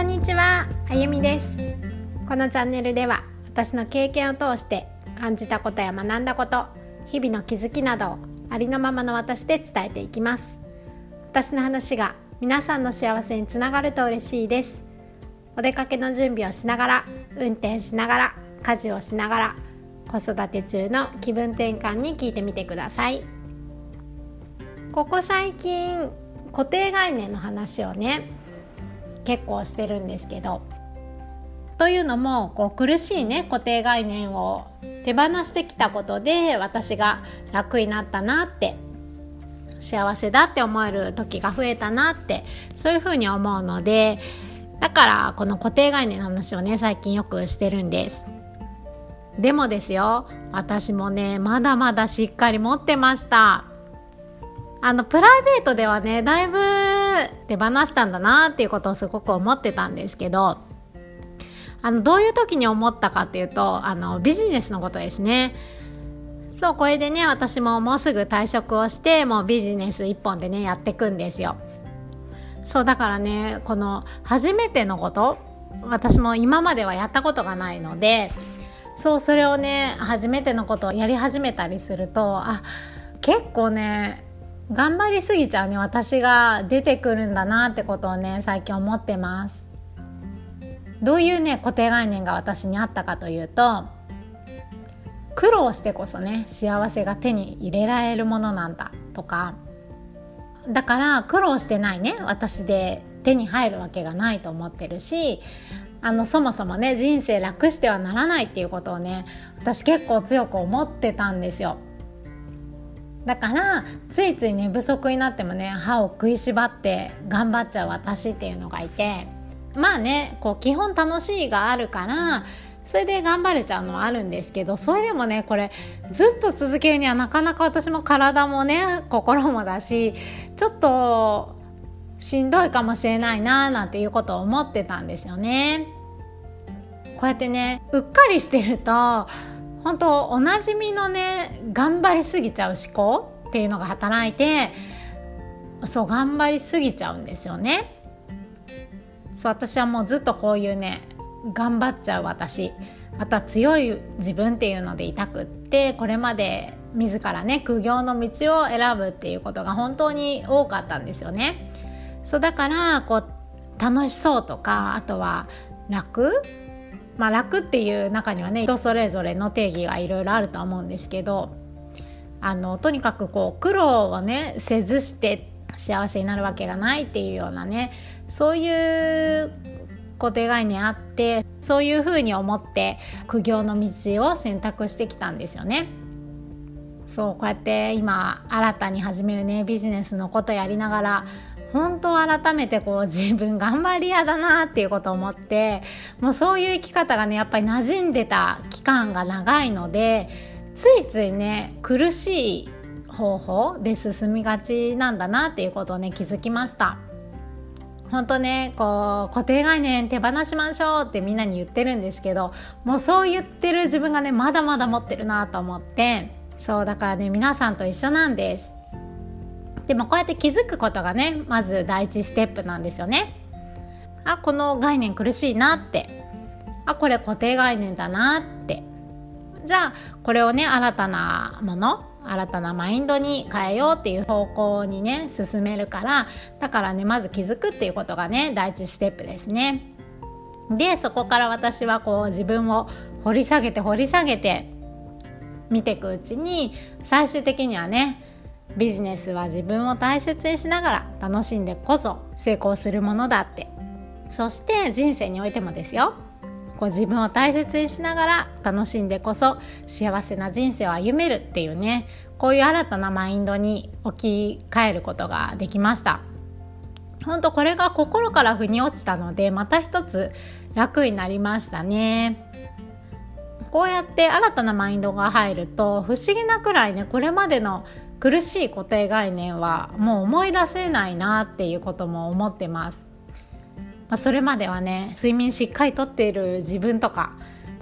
こんにちは、あゆみです。このチャンネルでは私の経験を通して感じたことや学んだこと日々の気づきなどをありのままの私で伝えていきます。私の話が皆さんの幸せにつながると嬉しいです。お出かけの準備をしながら運転しながら家事をしながら子育て中の気分転換に聞いてみてください。ここ最近固定概念の話をね結構してるんですけど。というのもこう苦しいね固定概念を手放してきたことで私が楽になったなって幸せだって思える時が増えたなってそういうふうに思うのでだからこの固定概念の話をね最近よくしてるんです。でもですよ私もねまだまだしっかり持ってました。あのプライベートではねだいぶ手放したんだなっていうことをすごく思ってたんですけどあのどういう時に思ったかっていうとあのビジネスのことですね。そうこれでね私ももうすぐ退職をしてもうビジネス一本でねやっていくんですよ。そうだからねこの初めてのこと私も今まではやったことがないのでそうそれをね初めてのことをやり始めたりするとあ結構ね頑張りすぎちゃうね私が出てくるんだなってことをね最近思ってます。どういうね固定概念が私にあったかというと苦労してこそね幸せが手に入れられるものなんだとか。だから苦労してないね私で手に入るわけがないと思ってるしあのそもそもね人生楽してはならないっていうことをね私結構強く思ってたんですよ。だからついつい寝不足になってもね歯を食いしばって頑張っちゃう私っていうのがいてまあねこう基本楽しいがあるからそれで頑張れちゃうのはあるんですけどそれでもねこれずっと続けるにはなかなか私も体もね心もだしちょっとしんどいかもしれないななんていうことを思ってたんですよね。こうやってねうっかりしてると本当おなじみのね頑張りすぎちゃう思考っていうのが働いてそう頑張りすぎちゃうんですよね。そう私はもうずっとこういうね頑張っちゃう私また強い自分っていうのでいたくってこれまで自らね苦行の道を選ぶっていうことが本当に多かったんですよね。そうだからこう楽しそうとかあとは楽まあ、楽っていう中にはね人それぞれの定義がいろいろあるとは思うんですけどあのとにかくこう苦労をねせずして幸せになるわけがないっていうようなねそういう固定概念あってそういうふうに思って苦行の道を選択してきたんですよね。そうこうやって今新たに始めるねビジネスのことやりながら本当改めてこう自分頑張り屋だなっていうことを思ってもうそういう生き方がねやっぱり馴染んでた期間が長いのでついついね苦しい方法で進みがちなんだなっていうことをね気づきました。本当ねこう固定概念手放しましょうってみんなに言ってるんですけどもうそう言ってる自分がねまだまだ持ってるなと思ってそうだからね皆さんと一緒なんですでもこうやって気づくことがねまず第一ステップなんですよね。あこの概念苦しいなって。あこれ固定概念だなって。じゃあこれをね新たなもの新たなマインドに変えようっていう方向にね進めるからだからねまず気づくっていうことがね第一ステップですね。でそこから私はこう自分を掘り下げて掘り下げて見ていくうちに最終的にはねビジネスは自分を大切にしながら楽しんでこそ成功するものだって。そして人生においてもですよ。こう自分を大切にしながら楽しんでこそ幸せな人生を歩めるっていうね。こういう新たなマインドに置き換えることができました。本当これが心から腑に落ちたのでまた一つ楽になりましたね。こうやって新たなマインドが入ると不思議なくらいねこれまでの苦しい固定概念はもう思い出せないなっていうことも思ってます、まあ、それまではね睡眠しっかりとっている自分とか、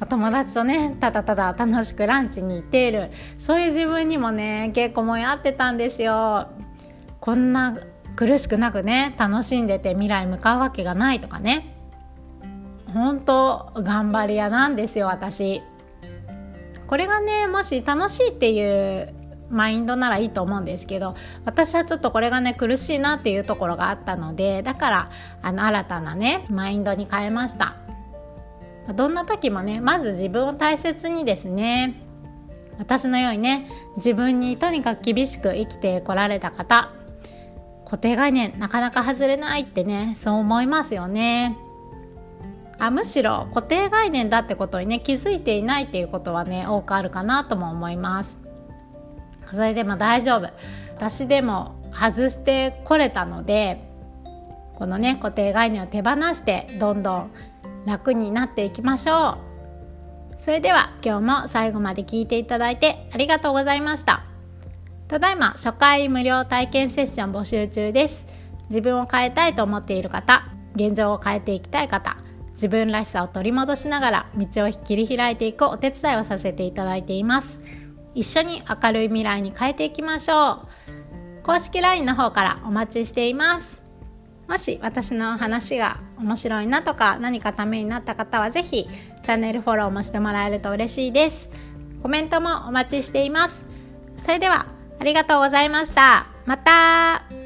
友達とねただただ楽しくランチに行っているそういう自分にもね結構もやってたんですよ。こんな苦しくなくね楽しんでて未来向かうわけがないとかね。本当頑張り屋なんですよ私。これがねもし楽しいっていうマインドならいいと思うんですけど私はちょっとこれがね苦しいなっていうところがあったのでだからあの新たなねマインドに変えました。どんな時もねまず自分を大切にですね私のようにね自分にとにかく厳しく生きてこられた方固定概念なかなか外れないってねそう思いますよね。あむしろ固定概念だってことにね気づいていないっていうことはね多くあるかなとも思います。それでも大丈夫。私でも外してこれたのでこのね固定概念を手放してどんどん楽になっていきましょう。それでは今日も最後まで聞いていただいてありがとうございました。ただいま初回無料体験セッション募集中です。自分を変えたいと思っている方現状を変えていきたい方自分らしさを取り戻しながら道を切り開いていくお手伝いをさせていただいています。一緒に明るい未来に変えていきましょう。公式 LINE の方からお待ちしています。もし私の話が面白いなとか何かためになった方は是非チャンネルフォローもしてもらえると嬉しいです。コメントもお待ちしています。それではありがとうございました。また。